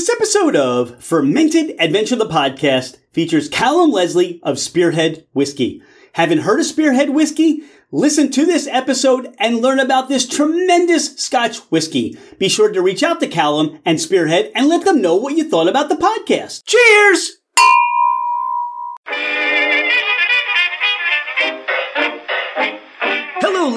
This episode of Fermented Adventure the Podcast features Calum Leslie of Spearhead Whiskey. Haven't heard of Spearhead Whiskey? Listen to this episode and learn about this tremendous Scotch whiskey. Be sure to reach out to Calum and Spearhead and let them know what you thought about the podcast. Cheers!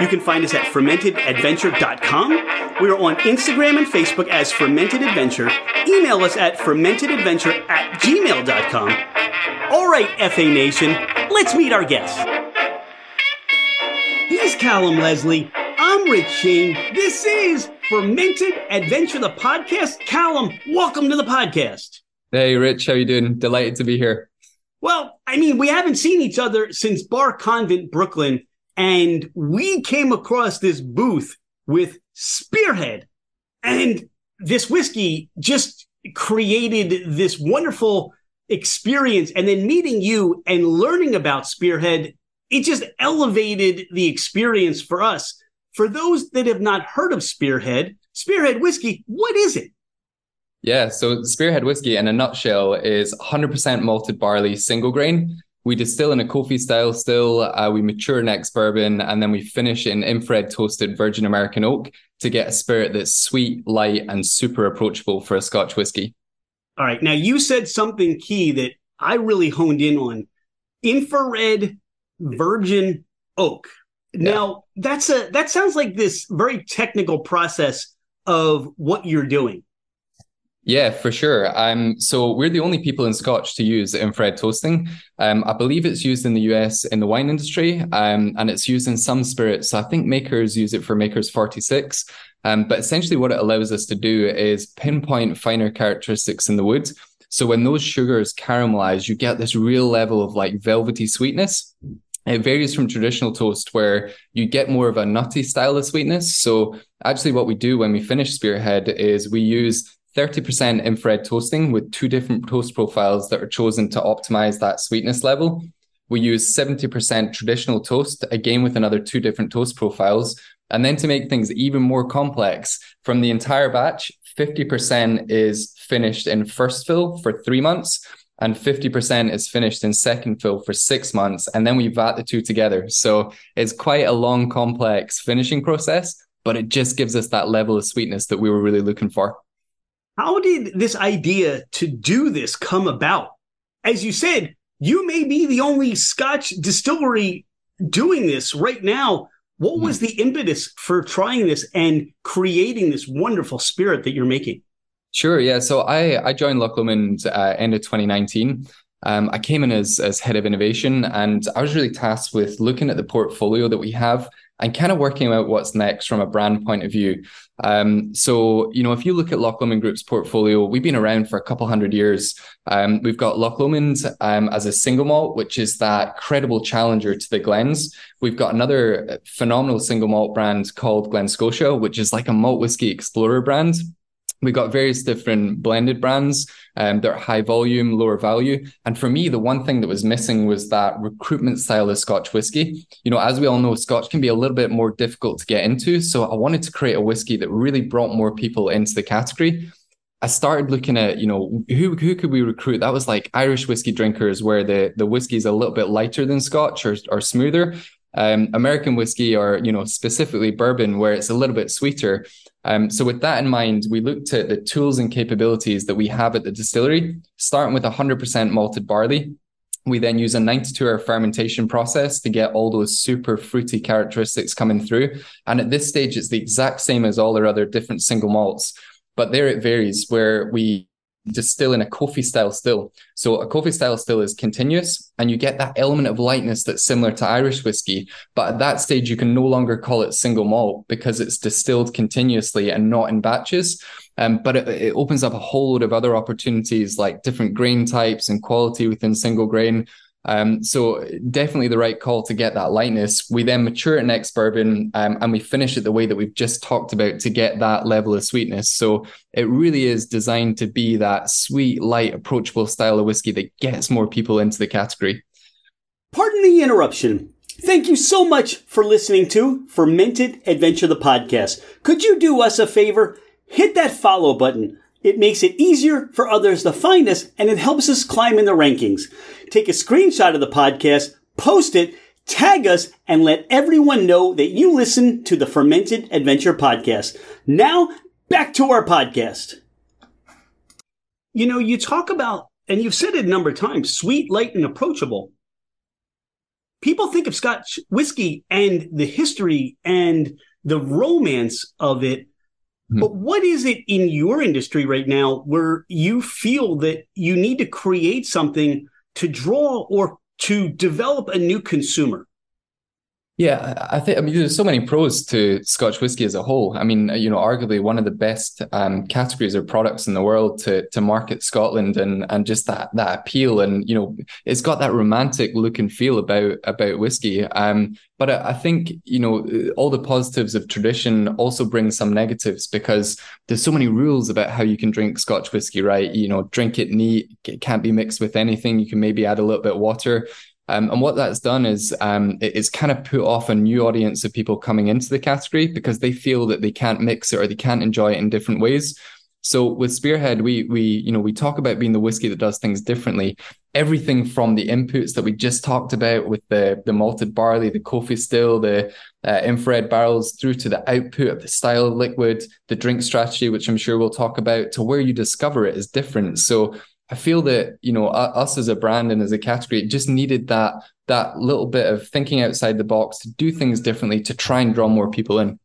You can find us at fermentedadventure.com. We are on Instagram and Facebook as Fermented Adventure. Email us at fermentedadventure at gmail.com. All right, FA Nation, let's meet our guests. He's Calum Leslie. I'm Rich Shane. This is Fermented Adventure, the podcast. Calum, welcome to the podcast. Hey, Rich, how you doing? Delighted to be here. Well, I mean, we haven't seen each other since Bar Convent, Brooklyn, and we came across this booth with Spearhead, and this whiskey just created this wonderful experience. And then meeting you and learning about Spearhead, it just elevated the experience for us. For those that have not heard of Spearhead, Spearhead whiskey, what is it? Yeah, so Spearhead whiskey in a nutshell is 100% malted barley single grain. We distill in a Coffey style still, uh, we mature next bourbon, and then we finish in infrared toasted virgin American oak to get a spirit that's sweet, light, and super approachable for a Scotch whiskey. All right. Now, you said something key that I really honed in on infrared virgin oak. Yeah. Now, that's a that sounds like this very technical process of what you're doing. Yeah, for sure. Um, so we're the only people in Scotch to use infrared toasting. Um, I believe it's used in the US in the wine industry, um, and it's used in some spirits. So I think makers use it for Makers 46. Um, but essentially, what it allows us to do is pinpoint finer characteristics in the wood. So when those sugars caramelize, you get this real level of like velvety sweetness. It varies from traditional toast where you get more of a nutty style of sweetness. So actually, what we do when we finish Spearhead is we use 30% infrared toasting with two different toast profiles that are chosen to optimize that sweetness level. We use 70% traditional toast, again with another two different toast profiles. And then to make things even more complex, from the entire batch, 50% is finished in first fill for three months, and 50% is finished in second fill for six months. And then we vat the two together. So it's quite a long, complex finishing process, but it just gives us that level of sweetness that we were really looking for. How did this idea to do this come about? As you said, you may be the only Scotch distillery doing this right now. What was hmm. the impetus for trying this and creating this wonderful spirit that you're making? Sure. Yeah. So I I joined Loch Lomond uh, end of 2019. Um, I came in as as head of innovation, and I was really tasked with looking at the portfolio that we have and kind of working out what's next from a brand point of view. Um, so, you know, if you look at Loch Lomond Group's portfolio, we've been around for a couple hundred years. Um, we've got Loch Lomond um, as a single malt, which is that credible challenger to the Glens. We've got another phenomenal single malt brand called Glen Scotia, which is like a malt whiskey explorer brand we got various different blended brands um, that are high volume, lower value. And for me, the one thing that was missing was that recruitment style of Scotch whiskey. You know, as we all know, Scotch can be a little bit more difficult to get into. So I wanted to create a whiskey that really brought more people into the category. I started looking at, you know, who who could we recruit? That was like Irish whiskey drinkers, where the the whiskey is a little bit lighter than Scotch or or smoother. Um, American whiskey, or you know, specifically bourbon, where it's a little bit sweeter. Um, so with that in mind, we looked at the tools and capabilities that we have at the distillery, starting with 100% malted barley. We then use a 92 hour fermentation process to get all those super fruity characteristics coming through. And at this stage, it's the exact same as all our other different single malts. but there it varies where we distill in a Coffey style still. So a Coffey style still is continuous and you get that element of lightness that's similar to Irish whiskey. But at that stage, you can no longer call it single malt because it's distilled continuously and not in batches. Um, but it, it opens up a whole load of other opportunities like different grain types and quality within single grain. Um, so definitely the right call to get that lightness. We then mature it next bourbon um, and we finish it the way that we've just talked about to get that level of sweetness. So it really is designed to be that sweet, light, approachable style of whiskey that gets more people into the category. Pardon the interruption. Thank you so much for listening to Fermented Adventure, the podcast. Could you do us a favor? Hit that follow button it makes it easier for others to find us and it helps us climb in the rankings. Take a screenshot of the podcast, post it, tag us, and let everyone know that you listen to the Fermented Adventure podcast. Now, back to our podcast. You know, you talk about, and you've said it a number of times, sweet, light, and approachable. People think of Scotch whiskey and the history and the romance of it Hmm. But what is it in your industry right now where you feel that you need to create something to draw or to develop a new consumer? Yeah, I think I mean there's so many pros to Scotch whiskey as a whole. I mean, you know, arguably one of the best um, categories or products in the world to to market Scotland and and just that that appeal and you know it's got that romantic look and feel about about whiskey. Um, but I, I think you know all the positives of tradition also bring some negatives because there's so many rules about how you can drink Scotch whiskey. Right, you know, drink it neat. It can't be mixed with anything. You can maybe add a little bit of water. Um, and what that's done is um, it's kind of put off a new audience of people coming into the category because they feel that they can't mix it or they can't enjoy it in different ways. So with Spearhead, we we you know we talk about being the whiskey that does things differently. Everything from the inputs that we just talked about with the the malted barley, the Coffey still, the uh, infrared barrels, through to the output of the style of liquid, the drink strategy, which I'm sure we'll talk about, to where you discover it is different. So I feel that you know us as a brand and as a category just needed that that little bit of thinking outside the box to do things differently to try and draw more people in.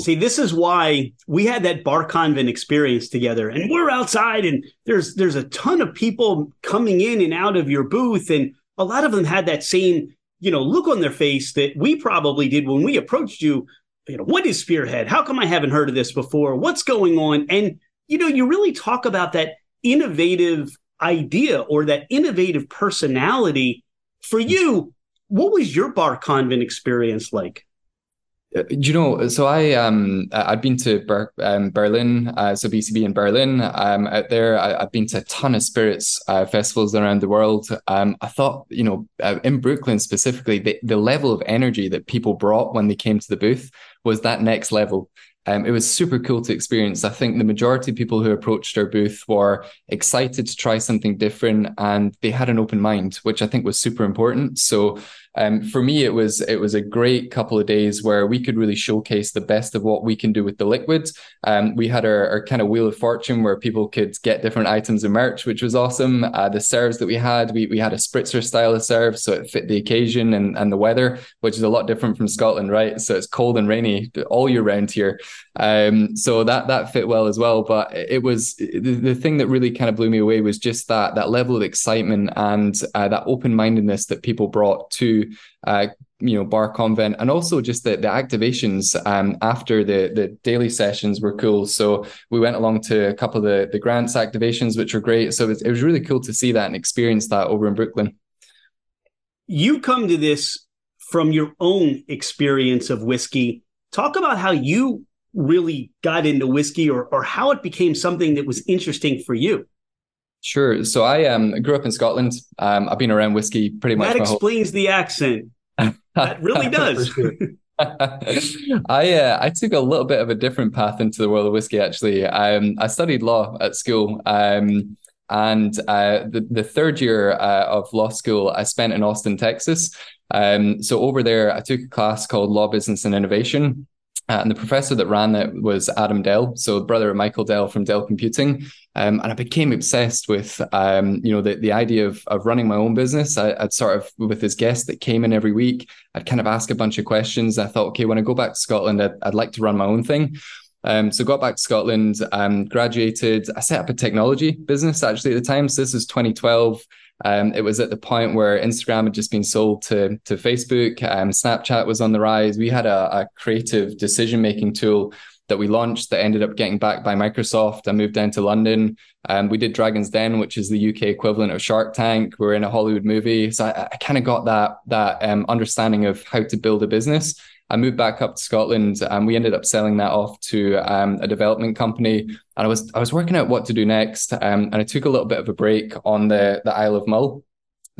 See, this is why we had that bar convent experience together, and we're outside, and there's there's a ton of people coming in and out of your booth, and a lot of them had that same you know look on their face that we probably did when we approached you. You know, what is Spearhead? How come I haven't heard of this before? What's going on? And you know, you really talk about that innovative idea or that innovative personality. For you, what was your bar convent experience like? Uh, you know, so I um I'd been to Ber- um, Berlin, uh, so BCB in Berlin. Um, out there, I, have been to a ton of spirits uh, festivals around the world. Um, I thought, you know, uh, in Brooklyn specifically, the the level of energy that people brought when they came to the booth was that next level. Um, it was super cool to experience. I think the majority of people who approached our booth were excited to try something different and they had an open mind, which I think was super important. So um, for me, it was it was a great couple of days where we could really showcase the best of what we can do with the liquids. Um, we had our, our kind of wheel of fortune where people could get different items of merch, which was awesome. Uh, the serves that we had, we, we had a spritzer style of serve, so it fit the occasion and, and the weather, which is a lot different from Scotland, right? So it's cold and rainy all year round here. Um, so that that fit well as well. But it was the, the thing that really kind of blew me away was just that that level of excitement and uh, that open mindedness that people brought to uh, you know bar convent and also just the, the activations um, after the the daily sessions were cool. So we went along to a couple of the the grants activations which were great. So it was, it was really cool to see that and experience that over in brooklyn. You come to this from your own experience of whiskey. Talk about how you really got into whiskey or or how it became something that was interesting for you Sure. So I um grew up in Scotland. Um, I've been around whiskey pretty much. That explains whole... the accent. that really does. I uh, I took a little bit of a different path into the world of whiskey. Actually, um, I studied law at school. Um, and uh, the the third year uh, of law school, I spent in Austin, Texas. Um, so over there, I took a class called Law, Business, and Innovation. Uh, and the professor that ran it was Adam Dell, so brother of Michael Dell from Dell Computing. Um, and I became obsessed with, um, you know, the, the idea of, of running my own business. I, would sort of, with this guest that came in every week, I'd kind of ask a bunch of questions. I thought, okay, when I go back to Scotland, I'd, I'd like to run my own thing. Um, so got back to Scotland, um, graduated. I set up a technology business actually at the time. So this was 2012. Um, it was at the point where Instagram had just been sold to to Facebook. Um, Snapchat was on the rise. We had a, a creative decision making tool that we launched that ended up getting backed by Microsoft. I moved down to London. Um, we did Dragon's Den, which is the UK equivalent of Shark Tank. We're in a Hollywood movie, so I, I kind of got that that um, understanding of how to build a business. I moved back up to Scotland and we ended up selling that off to um, a development company. And I was I was working out what to do next. Um, and I took a little bit of a break on the, the Isle of Mull.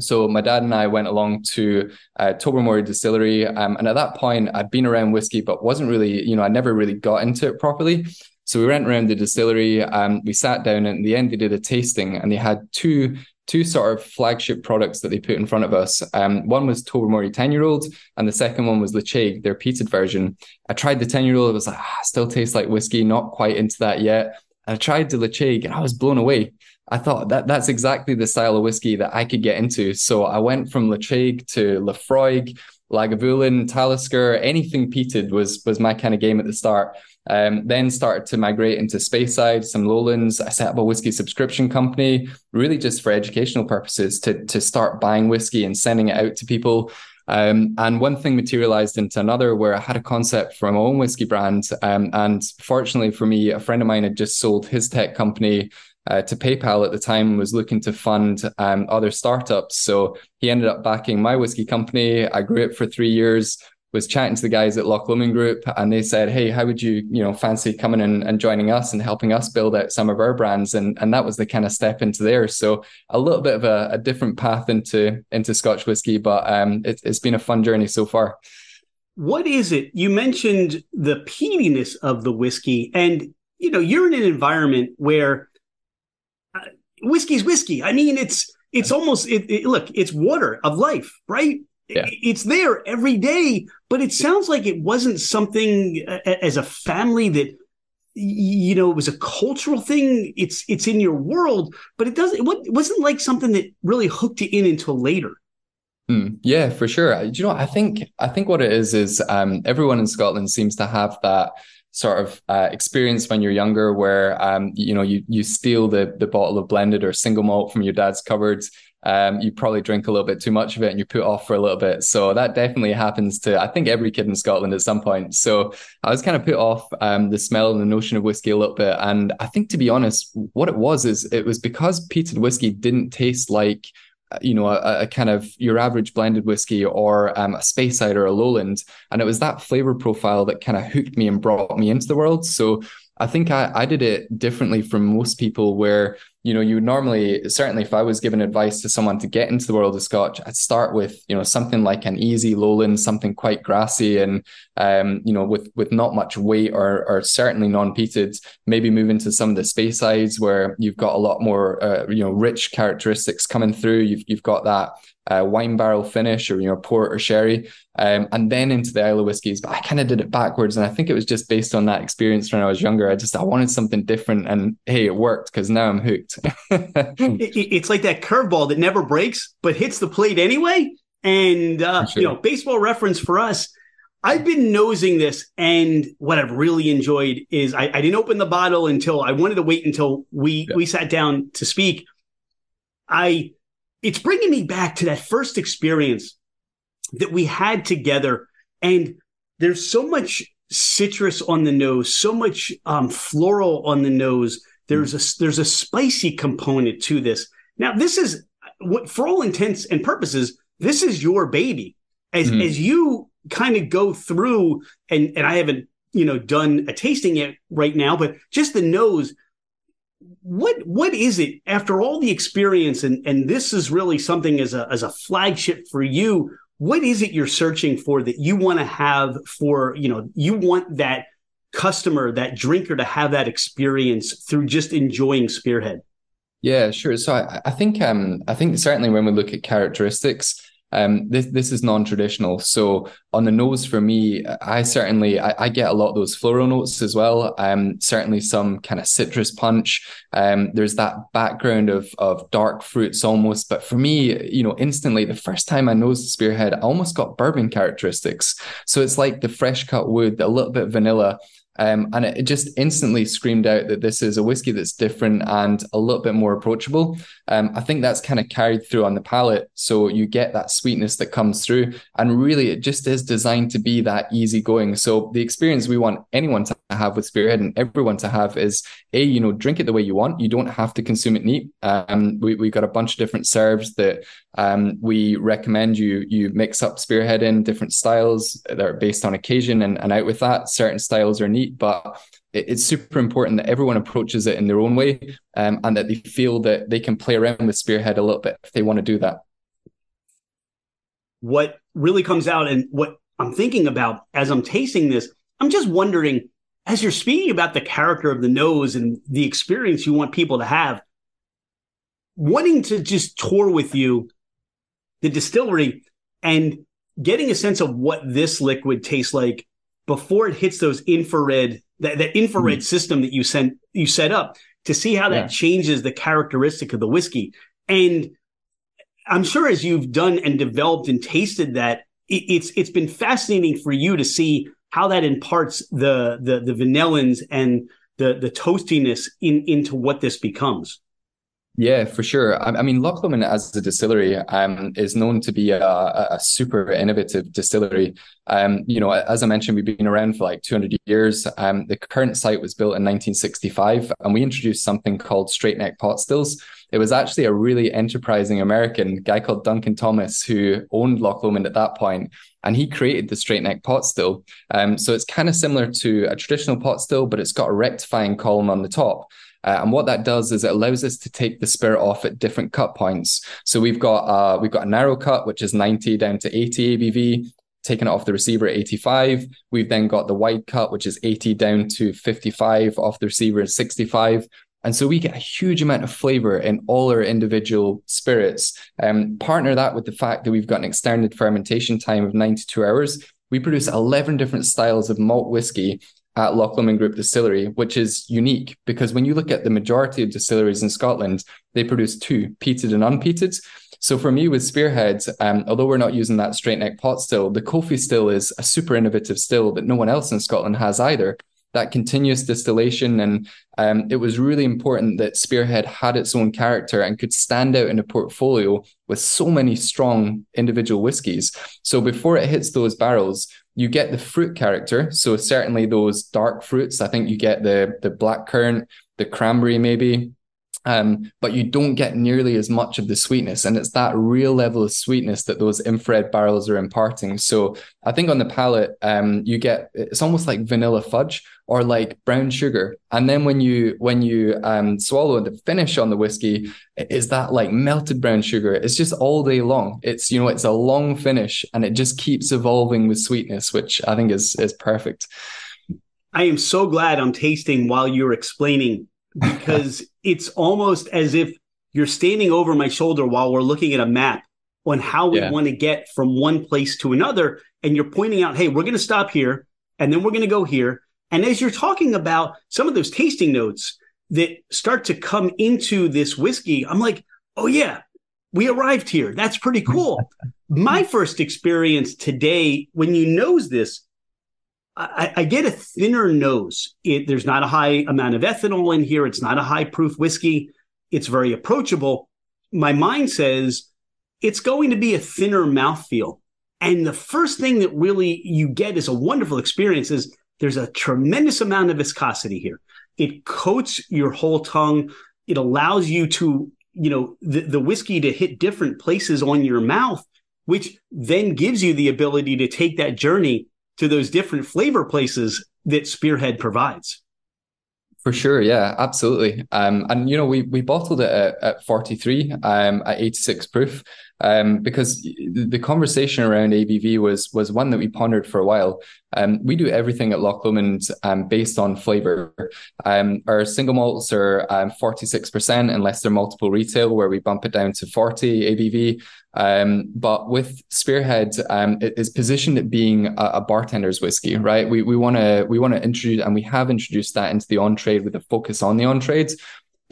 So my dad and I went along to uh, Tobermory Distillery, um, and at that point I'd been around whiskey, but wasn't really, you know, I never really got into it properly. So we went around the distillery, um, we sat down, and in the end they did a tasting, and they had two two sort of flagship products that they put in front of us. Um, one was Tobermory 10 year old, and the second one was Ledaig, their peated version. I tried the 10 year old, it was like, ah, still tastes like whiskey, not quite into that yet. And I tried the Ledaig, and I was blown away. I thought that that's exactly the style of whiskey that I could get into. So I went from Ledaig to Laphroaig, Lagavulin, Talisker, anything peated was was my kind of game at the start. Um, then started to migrate into Speyside, some lowlands. I set up a whiskey subscription company, really just for educational purposes, to to start buying whiskey and sending it out to people. Um, and one thing materialized into another where I had a concept for my own whiskey brand. Um, and fortunately for me, a friend of mine had just sold his tech company uh, to PayPal at the time was looking to fund um, other startups. So he ended up backing my whiskey company. I grew it for three years. Was chatting to the guys at Loch Lomond Group, and they said, "Hey, how would you, you know, fancy coming in and joining us and helping us build out some of our brands?" And and that was the kind of step into there. So a little bit of a, a different path into into Scotch whiskey, but um, it, it's been a fun journey so far. What is it? You mentioned the peatiness of the whiskey, and you know, you're in an environment where whiskey's whiskey. I mean, it's it's almost it, it, look, it's water of life, right? Yeah. It's there every day, but it sounds like it wasn't something uh, as a family that you know it was a cultural thing. It's it's in your world, but it doesn't. It wasn't like something that really hooked you in until later. Mm, yeah, for sure. Do you know? I think I think what it is is um, everyone in Scotland seems to have that sort of uh, experience when you're younger where um, you know you you steal the the bottle of blended or single malt from your dad's cupboards um, you probably drink a little bit too much of it and you put off for a little bit. So that definitely happens to i think every kid in scotland at some point. So i was kind of put off um, the smell and the notion of whiskey a little bit. And i think to be honest what it was is it was because peated whiskey didn't taste like you know, a, a, kind of your average blended whiskey or um, a Speyside or a Lowland. And it was that flavor profile that kind of hooked me and brought me into the world. So I think I, I did it differently from most people where you know, you would normally, certainly if I was giving advice to someone to get into the world of Scotch, I'd start with, you know, something like an easy lowland, something quite grassy and, um, you know, with, with not much weight or, or certainly non-peated, maybe move into some of the Speysides where you've got a lot more, uh, you know, rich characteristics coming through. You've, you've got that uh, wine barrel finish or you know port or sherry, um, and then into the Islay whiskies. But I kind of did it backwards, and I think it was just based on that experience when I was younger. I just I wanted something different, and hey, it worked because now I'm hooked. it, it's like that curveball that never breaks but hits the plate anyway. And uh, sure. you know, baseball reference for us. I've been nosing this, and what I've really enjoyed is I, I didn't open the bottle until I wanted to wait until we yeah. we sat down to speak. I it's bringing me back to that first experience that we had together. And there's so much citrus on the nose, so much um, floral on the nose. There's a there's a spicy component to this. Now, this is what, for all intents and purposes, this is your baby. As mm-hmm. as you kind of go through, and and I haven't you know done a tasting yet right now, but just the nose what what is it after all the experience and and this is really something as a as a flagship for you what is it you're searching for that you want to have for you know you want that customer that drinker to have that experience through just enjoying spearhead? Yeah sure. So i, I think um i think certainly when we look at characteristics um, this this is non-traditional. So on the nose for me, I certainly I, I, get a lot of those floral notes as well. Um, certainly some kind of citrus punch. Um, there's that background of of dark fruits almost. But for me, you know, instantly the first time I nosed Spearhead, I almost got bourbon characteristics. So it's like the fresh cut wood, a little bit vanilla, Um, and it just instantly screamed out that this is a whiskey that's different and a little bit more approachable. Um, I think that's kind of carried through on the palate. So you get that sweetness that comes through. And really, it just is designed to be that easygoing. So the experience we want anyone to have with Spearhead and everyone to have is A, you know, drink it the way you want. You don't have to consume it neat. Um, we, we've got a bunch of different serves that um, we recommend you you mix up Spearhead in different styles that are based on occasion and, and out with that. Certain styles are neat, but it's super important that everyone approaches it in their own way um, and that they feel that they can play around with Spearhead a little bit if they want to do that. What really comes out and what I'm thinking about as I'm tasting this, I'm just wondering as you're speaking about the character of the nose and the experience you want people to have, wanting to just tour with you the distillery and getting a sense of what this liquid tastes like before it hits those infrared that, that infrared mm. system that you sent you set up to see how that yeah. changes the characteristic of the whiskey and i'm sure as you've done and developed and tasted that it, it's it's been fascinating for you to see how that imparts the the the vanillins and the the toastiness in into what this becomes yeah, for sure. I, I mean, Loch Lomond as a distillery um, is known to be a, a super innovative distillery. Um, you know, as I mentioned, we've been around for like 200 years. Um, the current site was built in 1965, and we introduced something called straight neck pot stills. It was actually a really enterprising American guy called Duncan Thomas who owned Loch Lomond at that point, and he created the straight neck pot still. Um, so it's kind of similar to a traditional pot still, but it's got a rectifying column on the top. Uh, and what that does is it allows us to take the spirit off at different cut points. So we've got uh, we've got a narrow cut, which is 90 down to 80 ABV, taking it off the receiver at 85. We've then got the wide cut, which is 80 down to 55 off the receiver at 65. And so we get a huge amount of flavor in all our individual spirits. Um, partner that with the fact that we've got an extended fermentation time of 92 hours. We produce 11 different styles of malt whiskey at Loch Lomond Group Distillery, which is unique because when you look at the majority of distilleries in Scotland, they produce two, peated and unpeated. So for me with Spearhead, um, although we're not using that straight neck pot still, the Coffey still is a super innovative still that no one else in Scotland has either. That continuous distillation, and um, it was really important that Spearhead had its own character and could stand out in a portfolio with so many strong individual whiskies. So before it hits those barrels, you get the fruit character. So certainly those dark fruits. I think you get the the black currant, the cranberry maybe, um, but you don't get nearly as much of the sweetness. And it's that real level of sweetness that those infrared barrels are imparting. So I think on the palate, um, you get it's almost like vanilla fudge or like brown sugar. And then when you when you um, swallow the finish on the whiskey, is that like melted brown sugar. It's just all day long. It's you know it's a long finish and it just keeps evolving with sweetness, which I think is is perfect. I am so glad I'm tasting while you're explaining because it's almost as if you're standing over my shoulder while we're looking at a map on how we yeah. want to get from one place to another. And you're pointing out, hey, we're going to stop here and then we're going to go here. And as you're talking about some of those tasting notes that start to come into this whiskey, I'm like, oh, yeah, we arrived here. That's pretty cool. my first experience today, when you nose this, I, I, get a thinner nose. It, there's not a high amount of ethanol in here. It's not a high proof whiskey. It's very approachable. My mind says it's going to be a thinner mouthfeel. And the first thing that really you get is a wonderful experience is there's a tremendous amount of viscosity here. It coats your whole tongue. It allows you to, you know, the, the whiskey to hit different places on your mouth, which then gives you the ability to take that journey to those different flavor places that Spearhead provides. For sure, yeah, absolutely. Um, and you know, we we bottled it at, at 43, um, at 86 proof, um, because the conversation around ABV was was one that we pondered for a while. Um, we do everything at Loch Lomond um, based on flavor. Um, our single malts are um, 46% unless they're multiple retail, where we bump it down to 40 ABV. Um, but with Spearhead, um, it is positioned at being a, a bartender's whiskey, right? We we want to we want to introduce and we have introduced that into the on trade with a focus on the on trades.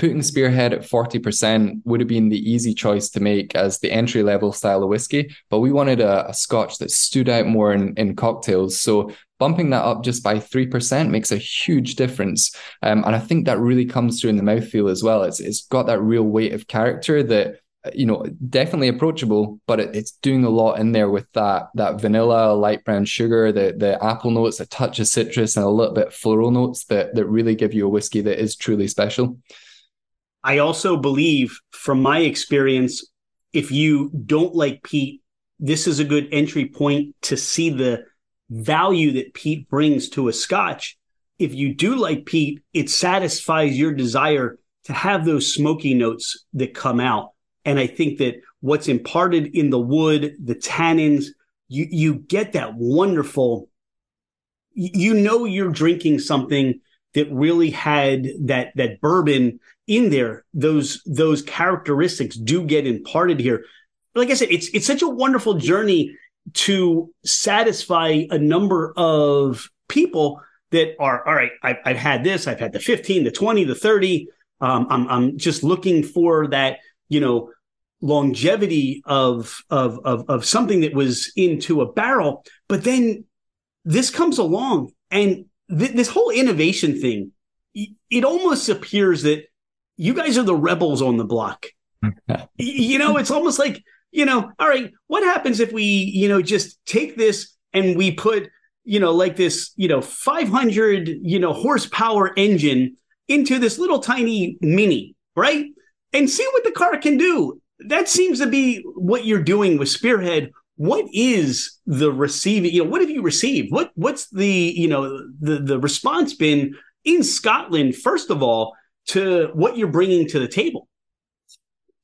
Putting Spearhead at forty percent would have been the easy choice to make as the entry level style of whiskey, but we wanted a, a Scotch that stood out more in, in cocktails. So bumping that up just by 3% makes a huge difference. Um, and I think that really comes through in the mouthfeel as well. It's, it's got that real weight of character that you know definitely approachable but it, it's doing a lot in there with that that vanilla light brown sugar the the apple notes a touch of citrus and a little bit floral notes that that really give you a whiskey that is truly special i also believe from my experience if you don't like peat, this is a good entry point to see the value that peat brings to a scotch. If you do like peat, it satisfies your desire to have those smoky notes that come out. And I think that what's imparted in the wood, the tannins, you, you get that wonderful, you know, you're drinking something that really had that, that bourbon in there. Those, those characteristics do get imparted here like I said, it's it's such a wonderful journey to satisfy a number of people that are all right. I've, I've had this. I've had the fifteen, the twenty, the thirty. Um, I'm I'm just looking for that. You know, longevity of of of of something that was into a barrel. But then this comes along, and th- this whole innovation thing. It almost appears that you guys are the rebels on the block. you know, it's almost like you know, all right, what happens if we, you know, just take this and we put, you know, like this, you know, 500, you know, horsepower engine into this little tiny mini, right? And see what the car can do. That seems to be what you're doing with Spearhead. What is the receiving, you know, what have you received? What what's the, you know, the the response been in Scotland first of all to what you're bringing to the table?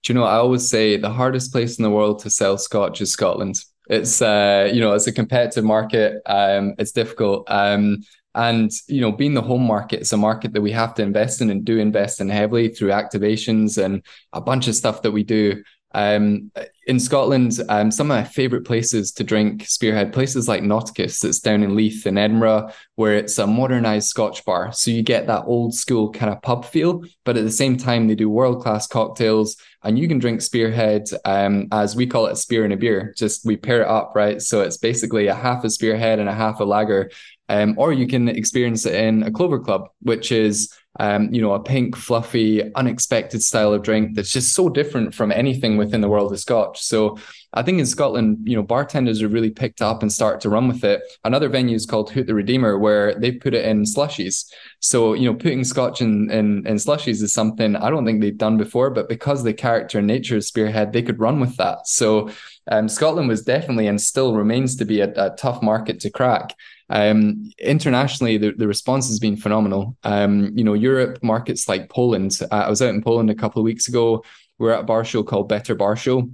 Do you know, I always say the hardest place in the world to sell scotch is Scotland. It's uh, you know, it's a competitive market. Um, it's difficult. Um, and you know, being the home market, it's a market that we have to invest in and do invest in heavily through activations and a bunch of stuff that we do. Um, in Scotland, um, some of my favorite places to drink Spearhead, places like Nauticus, that's down in Leith in Edinburgh, where it's a modernized Scotch bar. So you get that old school kind of pub feel, but at the same time, they do world class cocktails and you can drink Spearhead um, as we call it a spear and a beer. Just we pair it up, right? So it's basically a half a Spearhead and a half a lager. Um, or you can experience it in a Clover Club, which is um, you know, a pink, fluffy, unexpected style of drink that's just so different from anything within the world of Scotch. So I think in Scotland, you know, bartenders have really picked up and start to run with it. Another venue is called Hoot the Redeemer, where they put it in slushies. So, you know, putting Scotch in, in, in slushies is something I don't think they've done before, but because the character and nature of Spearhead, they could run with that. So um, Scotland was definitely and still remains to be a, a tough market to crack. Um, internationally, the, the response has been phenomenal. Um, you know, Europe markets like Poland. Uh, I was out in Poland a couple of weeks ago. We are at a bar show called Better Bar Show,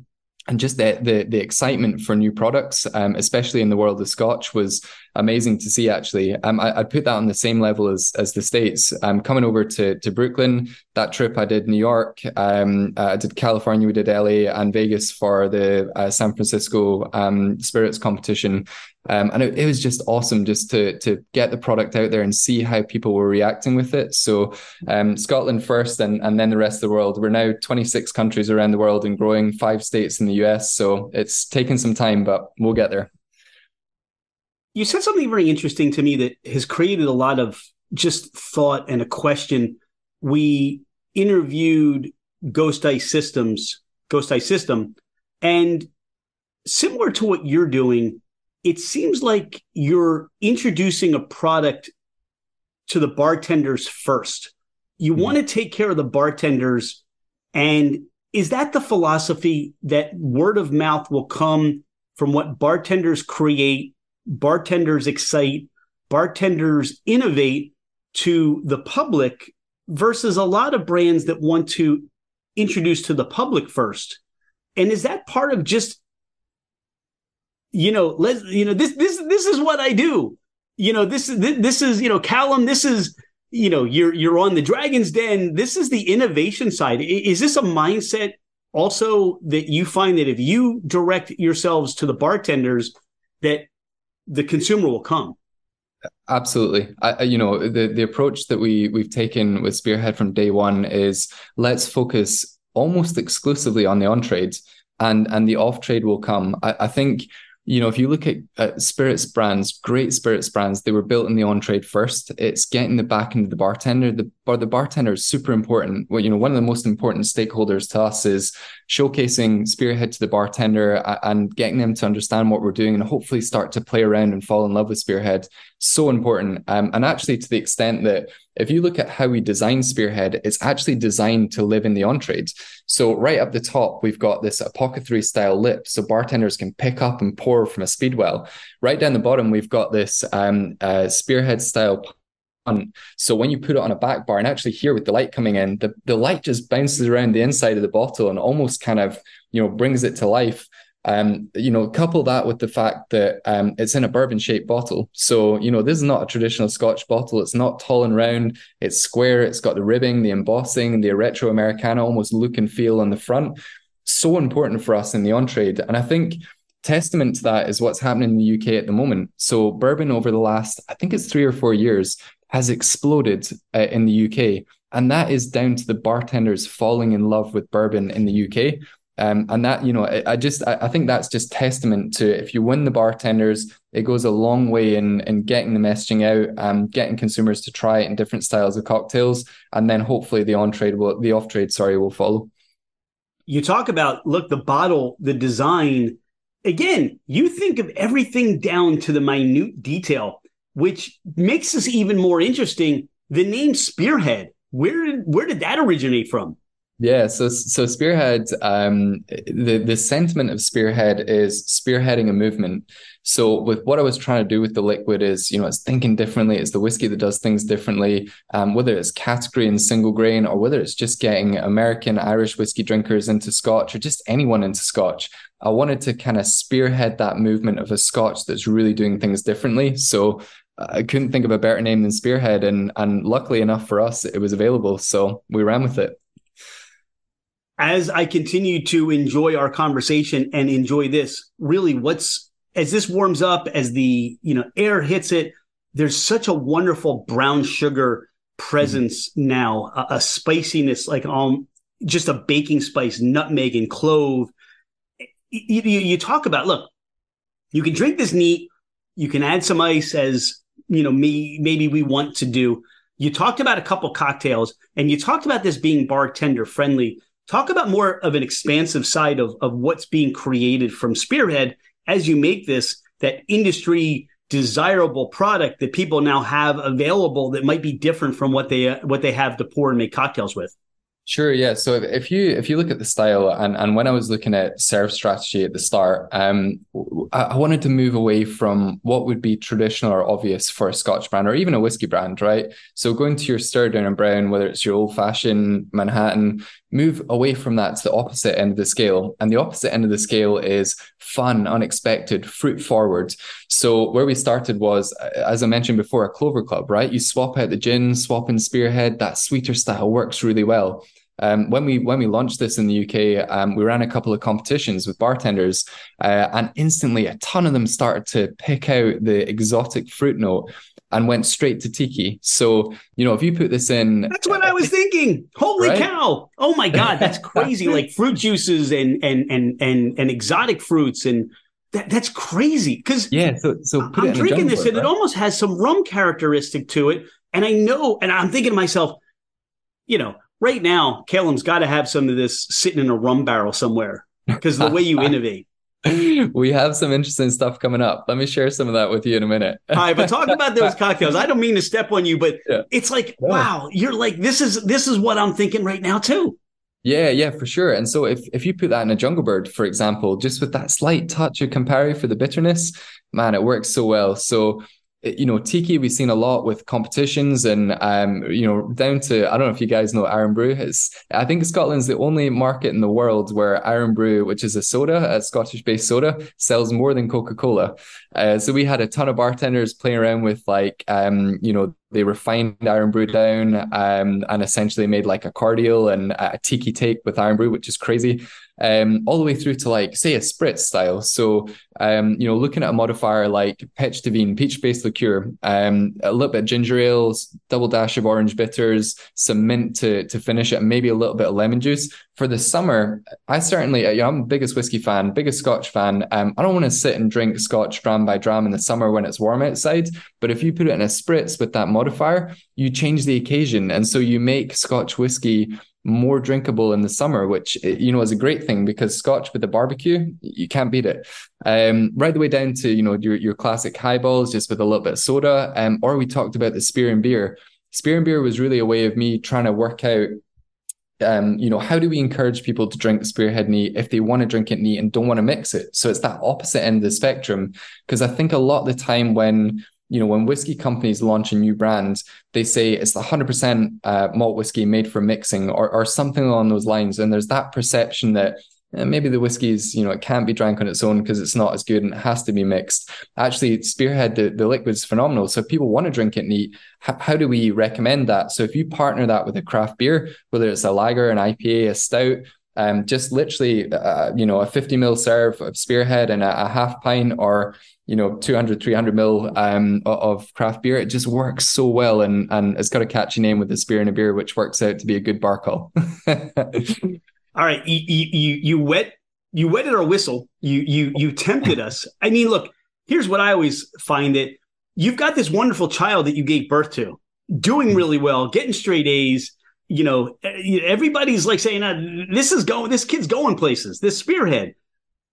and just the the, the excitement for new products, um, especially in the world of Scotch, was amazing to see. Actually, um, I, would put that on the same level as as the states. Um, coming over to to Brooklyn, that trip I did New York, um, uh, I did California, we did LA and Vegas for the uh, San Francisco Spirits competition. Um, and it, it, was just awesome just to to get the product out there and see how people were reacting with it. So um, Scotland first, and and then the rest of the world. We're now 26 countries around the world and growing, five states in the US. So it's taken some time, but we'll get there. You said something very interesting to me that has created a lot of just thought and a question. We interviewed Ghost Ice Systems, Ghost Ice System, and similar to what you're doing it seems like you're introducing a product to the bartenders first. You mm-hmm. want to take care of the bartenders. And is that the philosophy that word of mouth will come from what bartenders create, bartenders excite, bartenders innovate to the public versus a lot of brands that want to introduce to the public first? And is that part of just you know, let's, you know, this, this, this is what I do. You know, this is, this is, you know, Calum, this is, you know, you're, you're on the Dragon's Den. This is the innovation side. Is this a mindset also that you find that if you direct yourselves to the bartenders, that the consumer will come? Absolutely. I, you know, the the approach that we we've taken with Spearhead from day one is let's focus almost exclusively on the on trade and and the off trade will come. I, I think you know, if you look at, at spirits brands, great spirits brands, they were built in the on trade first. It's getting the back into the bartender. The or the bartender is super important. Well, you know, one of the most important stakeholders to us is showcasing spearhead to the bartender and getting them to understand what we're doing and hopefully start to play around and fall in love with spearhead. So important. Um, and actually, to the extent that if you look at how we design Spearhead, it's actually designed to live in the on. So right up the top, we've got this apothecary style lip, so bartenders can pick up and pour from a speed rail. Right down the bottom, we've got this um, uh, Spearhead style. So when you put it on a back bar, and actually here with the light coming in, the, the light just bounces around the inside of the bottle and almost kind of you know brings it to life. Um, you know, couple that with the fact that um, it's in a bourbon shaped bottle. So, you know, this is not a traditional Scotch bottle. It's not tall and round. It's square. It's got the ribbing, the embossing, the retro Americana almost look and feel on the front. So important for us in the on trade. And I think testament to that is what's happening in the UK at the moment. So, bourbon over the last, I think it's three or four years, has exploded uh, in the UK. And that is down to the bartenders falling in love with bourbon in the UK. Um, and that, you know, I, I just I, I, think that's just testament to if you win the bartenders, it goes a long way in in getting the messaging out, um, getting consumers to try it in different styles of cocktails, and then hopefully the on trade will the off trade, sorry, will follow. You talk about look the bottle, the design. Again, you think of everything down to the minute detail, which makes this even more interesting. The name Spearhead, where did where did that originate from? Yeah, so so spearhead, um, the the sentiment of spearhead is spearheading a movement. So with what I was trying to do with the liquid is, you know, it's thinking differently. It's the whiskey that does things differently. Um, whether it's category and single grain, or whether it's just getting American Irish whiskey drinkers into Scotch, or just anyone into Scotch, I wanted to kind of spearhead that movement of a Scotch that's really doing things differently. So I couldn't think of a better name than Spearhead, and and luckily enough for us, it was available, so we ran with it as I continue to enjoy our conversation and enjoy this, really what's as this warms up, as the you know air hits it, there's such a wonderful brown sugar presence mm-hmm. now, a, a, spiciness like um just a baking spice, nutmeg and clove. You, you, you talk about look, you can drink this neat, you can add some ice as you know me maybe we want to do. You talked about a couple cocktails, and you talked about this being bartender friendly Talk about more of an expansive side of, of what's being created from Spearhead as you make this that industry desirable product that people now have available that might be different from what they uh, what they have to pour and make cocktails with. Sure, yeah. So if you if you look at the style and and when I was looking at serve strategy at the start, um, I wanted to move away from what would be traditional or obvious for a Scotch brand or even a whiskey brand, right? So going to your stir down and Brown, whether it's your old fashioned Manhattan, move away from that to the opposite end of the scale. And the opposite end of the scale is fun, unexpected, fruit forward. So where we started was, as I mentioned before, a Clover Club, right? You swap out the gin, swap in Spearhead. That sweeter style works really well. Um, when we when we launched this in the UK, um, we ran a couple of competitions with bartenders, uh, and instantly a ton of them started to pick out the exotic fruit note and went straight to tiki. So, you know, if you put this in That's what I was uh, thinking. Holy right? cow. Oh my god, that's crazy. like fruit juices and and and and and exotic fruits and that, that's crazy because yeah so so i'm drinking this and right? it almost has some rum characteristic to it and i know and i'm thinking to myself you know right now Calum's got to have some of this sitting in a rum barrel somewhere because the way you innovate we have some interesting stuff coming up. Let me share some of that with you in a minute. All right, but talk about those cocktails. I don't mean to step on you, but yeah. it's like, wow, you're like this is this is what I'm thinking right now too. Yeah, yeah, for sure. And so if if you put that in a jungle bird, for example, just with that slight touch of Campari for the bitterness, man, it works so well. So you know, tiki we've seen a lot with competitions and um, you know, down to I don't know if you guys know Irn-Bru. It's I think Scotland's the only market in the world where Irn-Bru, which is a soda, a Scottish-based soda, sells more than Coca-Cola. Uh, so we had a ton of bartenders playing around with like um, you know, they refined Irn-Bru down um, and essentially made like a cordial and a tiki take with Irn-Bru, which is crazy um, all the way through to like say a spritz style. So um, you know, looking at a modifier like Petch Divine, peach-based liqueur, um, a little bit ginger ales, double dash of orange bitters, some mint to to finish it, and maybe a little bit of lemon juice. For the summer, I certainly I'm the biggest whiskey fan, biggest Scotch fan. Um, I don't want to sit and drink Scotch dram by dram in the summer when it's warm outside, but if you put it in a spritz with that modifier, you change the occasion, and so you make Scotch whiskey more drinkable in the summer, which you know is a great thing because Scotch with a barbecue, you can't beat it. Um, right the way down to you know your your classic highballs, just with a little bit of soda. Um, or we talked about the spear and beer. Spear and beer was really a way of me trying to work out. Um, you know, how do we encourage people to drink spearhead neat if they want to drink it neat and don't want to mix it? So it's that opposite end of the spectrum. Because I think a lot of the time when you know, when whiskey companies launch a new brand, they say it's 100% uh, malt whiskey made for mixing or, or something along those lines. And there's that perception that uh, maybe the whiskey is, you know, it can't be drank on its own because it's not as good and it has to be mixed. Actually, Spearhead, the, the liquid's phenomenal. So if people want to drink it neat, how do we recommend that? So if you partner that with a craft beer, whether it's a lager, an IPA, a stout, um, just literally, uh, you know, a 50 mil serve of Spearhead and a, a half pint or you know 200 300 mil um, of craft beer. It just works so well and and it's got a catchy name with the spear and a beer which works out to be a good bar call. All right you, you you wet you wetted our whistle. You you you tempted us. I mean look here's what i always find that you've got this wonderful child that you gave birth to doing mm-hmm. really well getting straight a's you know everybody's like saying this is going this kid's going places this spearhead.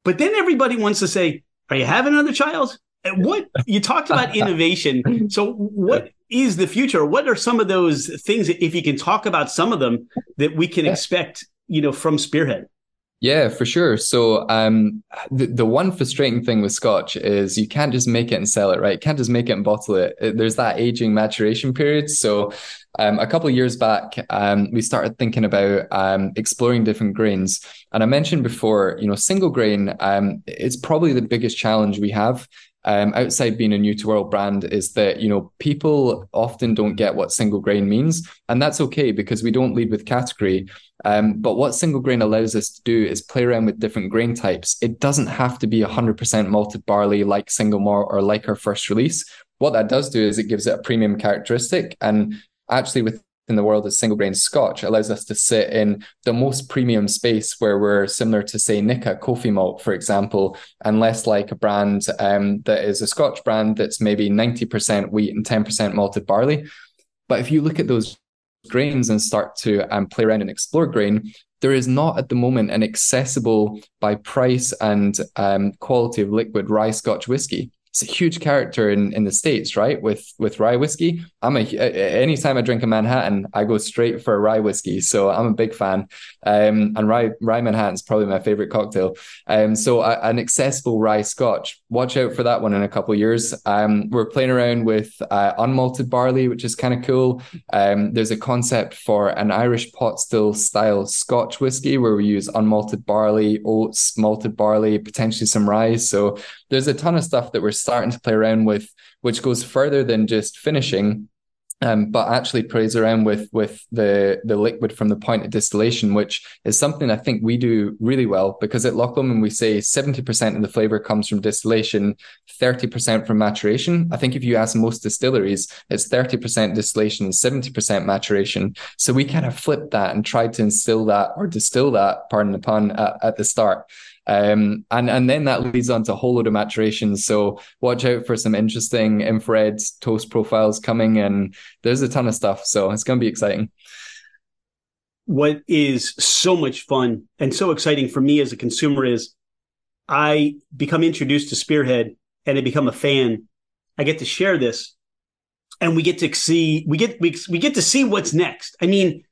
But then everybody wants to say are you having another child? What you talked about innovation. So, what is the future? What are some of those things, if you can talk about some of them, that we can expect, you know, from Spearhead? Yeah, for sure. So um, the, the one frustrating thing with Scotch is you can't just make it and sell it, right? You can't just make it and bottle it. There's that aging maturation period. So um, a couple of years back, um, we started thinking about um, exploring different grains. And I mentioned before, you know, single grain um, is probably the biggest challenge we have. Um, outside being a new to world brand is that you know people often don't get what single grain means. And that's okay because we don't lead with category. Um, but what single grain allows us to do is play around with different grain types. It doesn't have to be 100% malted barley like single malt or like our first release. What that does do is it gives it a premium characteristic. And actually within the world of single grain scotch allows us to sit in the most premium space where we're similar to say Nikka Coffey Malt, for example, and less like a brand um, that is a Scotch brand that's maybe 90% wheat and 10% malted barley. But if you look at those grains and start to um, play around and explore grain, there is not at the moment an accessible by price and um, quality of liquid rye Scotch whiskey it's a huge character in, in the states, right? With with rye whiskey, I'm a anytime I drink a Manhattan, I go straight for a rye whiskey. So I'm a big fan, um, and rye rye Manhattan is probably my favorite cocktail. Um, so uh, an accessible rye Scotch, watch out for that one in a couple years. Um, we're playing around with uh, unmalted barley, which is kind of cool. Um, there's a concept for an Irish pot still style Scotch whiskey where we use unmalted barley, oats, malted barley, potentially some rye. So there's a ton of stuff that we're starting to play around with, which goes further than just finishing. Um, but actually plays around with with the the liquid from the point of distillation, which is something I think we do really well because at Loch Lomond we say 70% of the flavor comes from distillation, 30% from maturation. I think if you ask most distilleries, it's 30% distillation and 70% maturation. So we kind of flip that and try to instill that or distill that, pardon the pun, at, at the start. Um, and and then that leads on to a whole load of maturation. So watch out for some interesting infrared toast profiles coming, and there's a ton of stuff. So it's going to be exciting. What is so much fun and so exciting for me as a consumer is I become introduced to Spearhead and I become a fan. I get to share this, and we get to see we get we, we get to see what's next. I mean,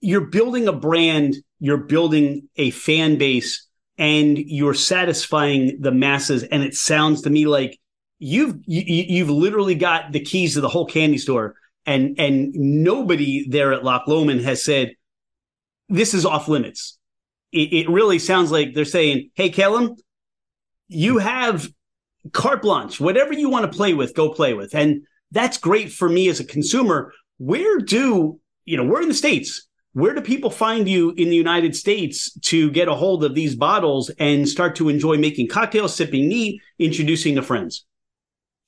you're building a brand, you're building a fan base and you're satisfying the masses. And it sounds to me like you've you, you've literally got the keys to the whole candy store, and and nobody there at Loch Lomond has said this is off limits. It, it really sounds like they're saying, "Hey, Calum, you have carte blanche. Whatever you want to play with, go play with." And that's great for me as a consumer. Where do, you know, we're in the States. Where do people find you in the United States to get a hold of these bottles and start to enjoy making cocktails, sipping neat, introducing to friends?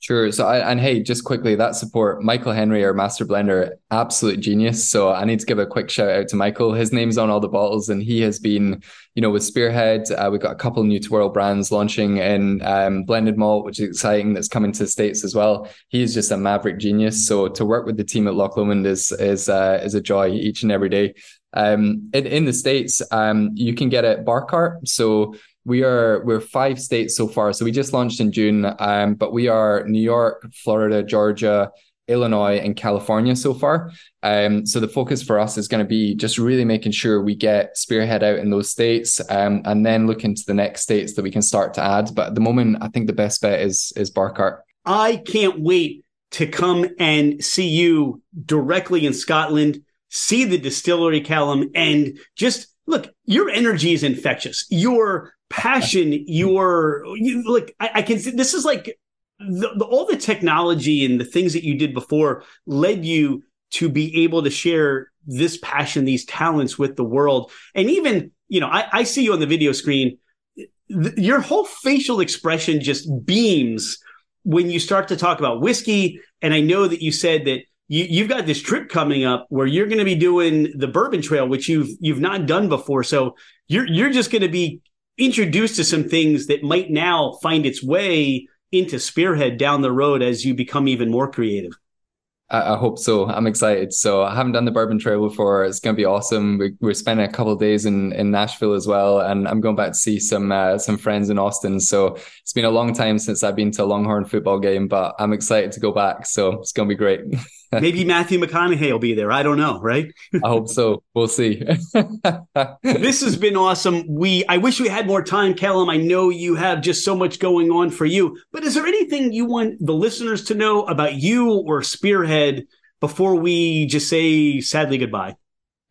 Sure. So, I, and hey, just quickly, that support, Michael Henry, our master blender, absolute genius. So, I need to give a quick shout out to Michael. His name's on all the bottles, and he has been, you know, with Spearhead. Uh, we've got a couple new to world brands launching in um, blended malt, which is exciting. That's coming to the states as well. He's just a maverick genius. So, to work with the team at Loch Lomond is is uh, is a joy each and every day. Um, in, in the states, um, you can get it bar cart. So we are we're five states so far. So we just launched in June, um, but we are New York, Florida, Georgia, Illinois, and California so far. Um, so the focus for us is going to be just really making sure we get Spearhead out in those states, um, and then look into the next states that we can start to add. But at the moment, I think the best bet is is Barcart. I can't wait to come and see you directly in Scotland, see the distillery, Calum, and just look. Your energy is infectious. Your passion, your you like I, I can see this is like the, the, all the technology and the things that you did before led you to be able to share this passion, these talents with the world. And even, you know, I, I see you on the video screen. Th- your whole facial expression just beams when you start to talk about whiskey. And I know that you said that you, you've got this trip coming up where you're going to be doing the Bourbon Trail, which you've you've not done before. So you're you're just going to be introduced to some things that might now find its way into Spearhead down the road as you become even more creative. I, hope so. I'm excited. So I haven't done the Bourbon Trail before. It's going to be awesome. We, are spending a couple days in, in Nashville as well, and I'm going back to see some uh, some friends in Austin. So it's been a long time since I've been to a Longhorn football game, but I'm excited to go back. So it's going to be great. Maybe Matthew McConaughey will be there. I don't know, right? I hope so. We'll see. this has been awesome. We I wish we had more time, Calum. I know you have just so much going on for you. But is there anything you want the listeners to know about you or Spearhead before we just say sadly goodbye?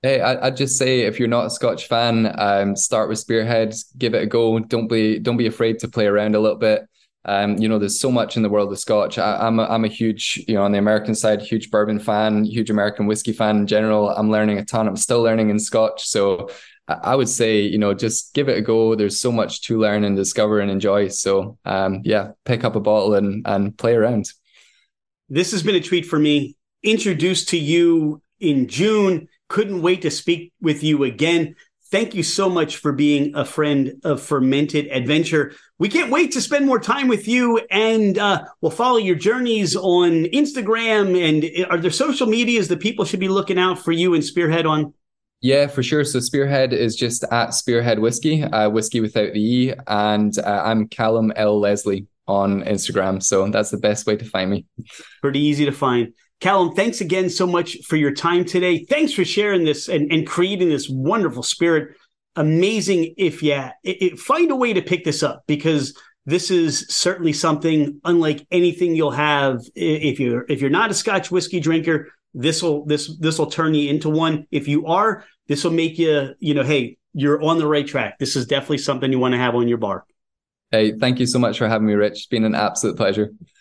Hey, I, would just say if you're not a Scotch fan, um, start with Spearhead, give it a go. Don't be don't be afraid to play around a little bit. Um, you know, there's so much in the world of Scotch. I, am a, I'm a huge, you know, on the American side, huge bourbon fan, huge American whiskey fan in general. I'm learning a ton. I'm still learning in Scotch, so I, would say, you know, just give it a go. There's so much to learn and discover and enjoy. So, um, yeah, pick up a bottle and and play around. This has been a treat for me. Introduced to you in June. Couldn't wait to speak with you again. Thank you so much for being a friend of Fermented Adventure. We can't wait to spend more time with you, and uh, we'll follow your journeys on Instagram. And are there social medias that people should be looking out for you and Spearhead on? Yeah, for sure. So Spearhead is just at Spearhead Whisky, uh, whiskey without the E, and uh, I'm Calum L Leslie on Instagram. So that's the best way to find me. Pretty easy to find. Calum, thanks again so much for your time today. Thanks for sharing this and, and creating this wonderful spirit. Amazing if yeah, it, it, find a way to pick this up because this is certainly something unlike anything you'll have if you're if you're not a Scotch whiskey drinker. This will this this will turn you into one. If you are, this will make you you know, hey, you're on the right track. This is definitely something you want to have on your bar. Hey, thank you so much for having me, Rich. It's been an absolute pleasure.